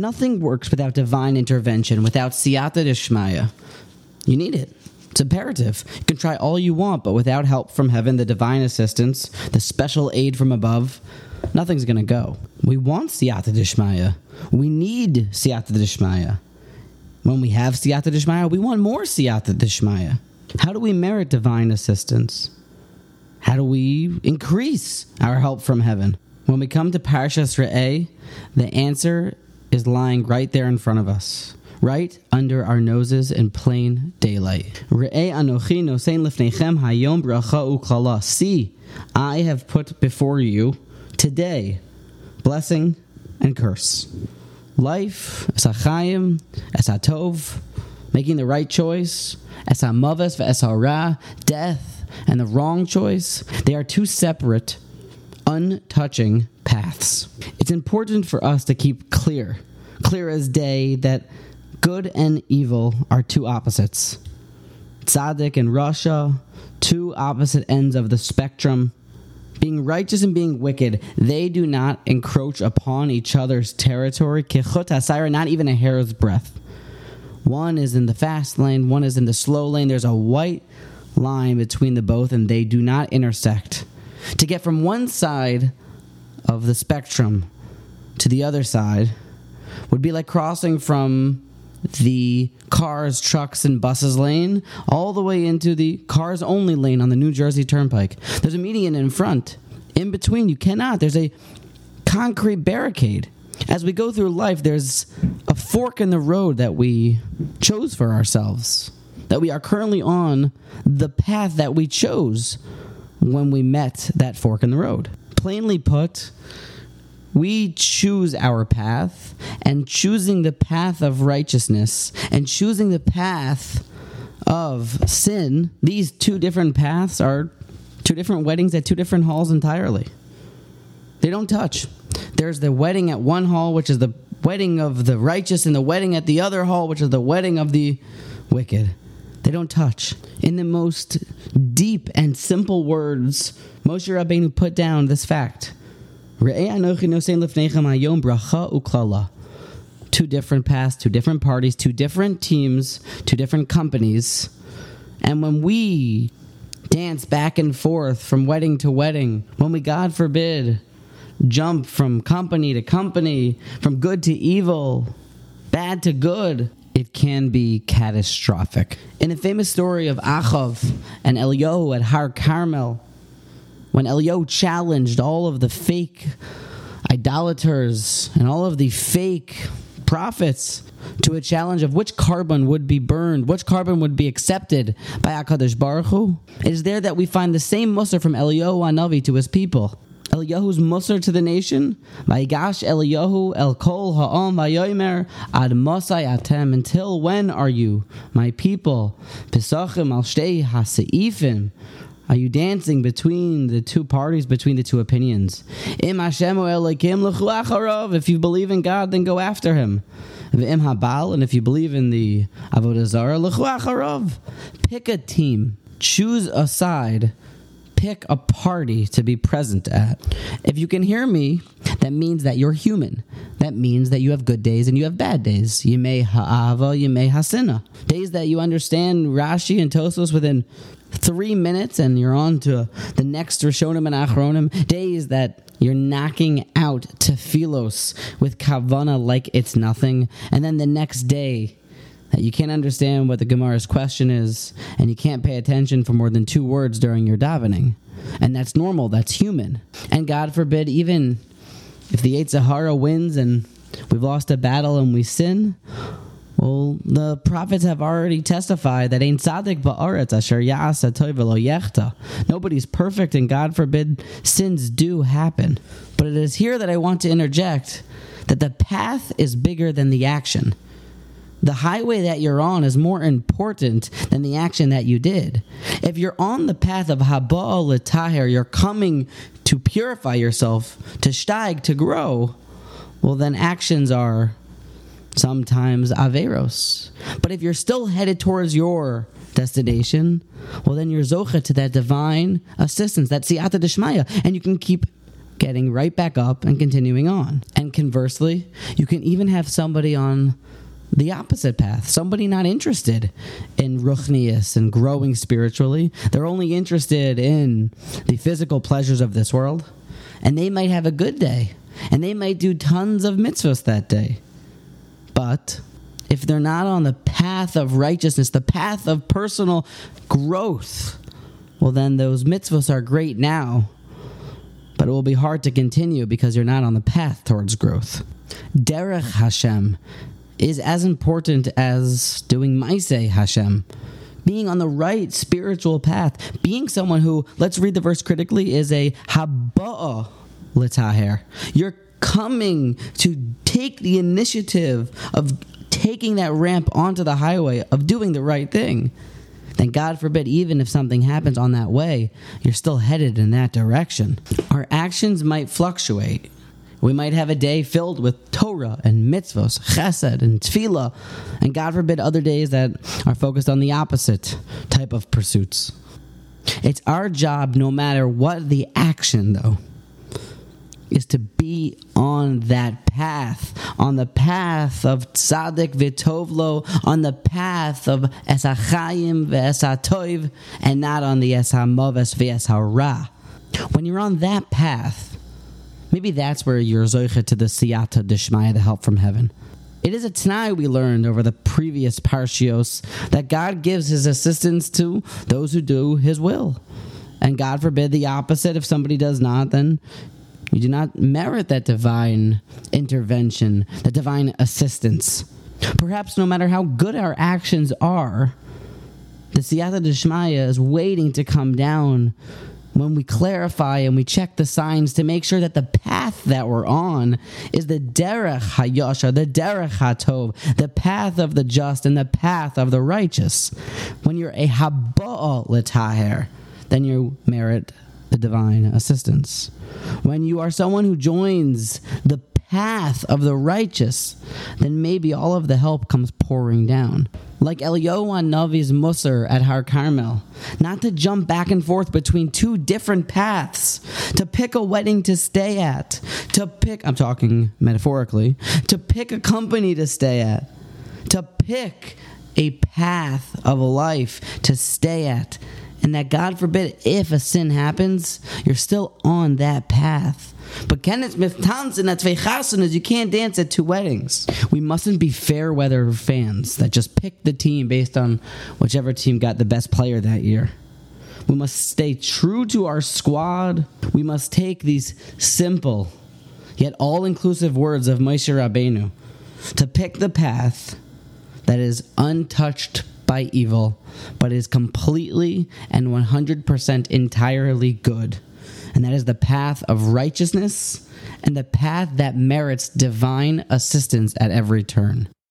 Nothing works without divine intervention, without siyata dishmaya. You need it. It's imperative. You can try all you want, but without help from heaven, the divine assistance, the special aid from above, nothing's going to go. We want siyata dishmaya. We need siyata dishmaya. When we have siyata dishmaya, we want more siyata dishmaya. How do we merit divine assistance? How do we increase our help from heaven? When we come to Parshas Re'eh, the answer is lying right there in front of us, right under our noses in plain daylight. See, I have put before you today blessing and curse. Life, esachayim, esatov, making the right choice, esamaves ve'esara, death, and the wrong choice, they are two separate, untouching paths. It's important for us to keep clear, clear as day, that good and evil are two opposites. Tzaddik and Rasha, two opposite ends of the spectrum. Being righteous and being wicked, they do not encroach upon each other's territory. Kechut hasira, not even a hair's breadth. One is in the fast lane, one is in the slow lane. There's a white line between the both and they do not intersect. To get from one side of the spectrum to the other side would be like crossing from the cars, trucks, and buses lane all the way into the cars only lane on the New Jersey Turnpike. There's a median in front. In between, you cannot. There's a concrete barricade. As we go through life, there's a fork in the road that we chose for ourselves that we are currently on the path that we chose when we met that fork in the road. Plainly put, we choose our path, and choosing the path of righteousness and choosing the path of sin, these two different paths are two different weddings at two different halls entirely. They don't touch. There's the wedding at one hall, which is the wedding of the righteous, and the wedding at the other hall, which is the wedding of the wicked. They don't touch. In the most deep and simple words, Moshe Rabbeinu put down this fact. Eh, two different paths, two different parties, two different teams, two different companies. And when we dance back and forth from wedding to wedding, when we, God forbid, jump from company to company, from good to evil, bad to good, it can be catastrophic. In the famous story of Achav and Eliyahu at Har Carmel, when Eliyahu challenged all of the fake idolaters and all of the fake prophets to a challenge of which korban would be burned, which korban would be accepted by HaKadosh Baruch Hu, it is there that we find the same mussar from Eliyahu Hanavi to his people. Eliyahu's Musar to the nation. Vayigash Eliyahu El Kol Ha'om Vayomer Ad Mosai Atem. Until when are you, my people? Pesachim Al Shtei Haseifim. Are you dancing between the two parties, between the two opinions? If you believe in God, then go after him. And if you believe in the Avodah Zarah, Pick a team. Choose a side pick a party to be present at. If you can hear me, that means that you're human. That means that you have good days and you have bad days. You may ha'ava, you may hasina. Days that you understand Rashi and Tosfos within three minutes and you're on to the next Rishonim and Achronim. Days that you're knocking out Tephilos with Kavana like it's nothing. And then the next day, that you can't understand what the Gemara's question is, and you can't pay attention for more than two words during your davening. And that's normal, that's human. And God forbid, even if the Yetzer Hara wins and we've lost a battle and we sin, well, the prophets have already testified that ain't tzaddik ba'aretz asher ya'asa toivelo yechta. Nobody's perfect, and God forbid sins do happen. But it is here that I want to interject that the path is bigger than the action the highway that you're on is more important than the action that you did. If you're on the path of Haba'al L'Tahir, you're coming to purify yourself, to steig, to grow, well, then actions are sometimes Averos. But if you're still headed towards your destination, well, then you're Zocha to that divine assistance, that Siyata Deshmaya, and you can keep getting right back up and continuing on. And conversely, you can even have somebody on the opposite path. Somebody not interested in ruchnius and growing spiritually. They're only interested in the physical pleasures of this world. And they might have a good day. And they might do tons of mitzvahs that day. But if they're not on the path of righteousness, the path of personal growth, well, then those mitzvahs are great now, but it will be hard to continue because you're not on the path towards growth. Derech Hashem is as important as doing Maise Hashem. Being on the right spiritual path, being someone who, let's read the verse critically, is a Haba'a Litaher. You're coming to take the initiative of taking that ramp onto the highway, of doing the right thing. Then, God forbid, even if something happens on that way, you're still headed in that direction. Our actions might fluctuate. We might have a day filled with Torah and mitzvos, chesed and tefillah, and God forbid other days that are focused on the opposite type of pursuits. It's our job, no matter what the action, though, is to be on that path, on the path of tzaddik v'tovlo, on the path of esachayim v'esatoiv, and not on the eshamoves v'eshara. When you're on that path, maybe that's where you're zoicha to the siyata deshmaya, the help from heaven. It is a t'nai we learned over the previous parshios that God gives his assistance to those who do his will. And God forbid the opposite. If somebody does not, then you do not merit that divine intervention, that divine assistance. Perhaps no matter how good our actions are, the Siyata Deshmaya is waiting to come down when we clarify and we check the signs to make sure that the path that we're on is the derech hayasha, the derech hatov, the path of the just and the path of the righteous. When you're a haba'ah letaher, then you merit the divine assistance. When you are someone who joins the path of the righteous, then maybe all of the help comes pouring down. Like Eliyahu Navi's Musar at Har Carmel, not to jump back and forth between two different paths, to pick a wedding to stay at, to pick, I'm talking metaphorically, to pick a company to stay at, to pick a path of life to stay at and that God forbid if a sin happens, you're still on that path. But Kenneth Smith tanzen at zwei is you can't dance at two weddings. We mustn't be fair weather fans that just pick the team based on whichever team got the best player that year. We must stay true to our squad. We must take these simple yet all inclusive words of Moshe Rabbeinu to pick the path that is untouched by evil, but is completely and 100% entirely good. And that is the path of righteousness and the path that merits divine assistance at every turn.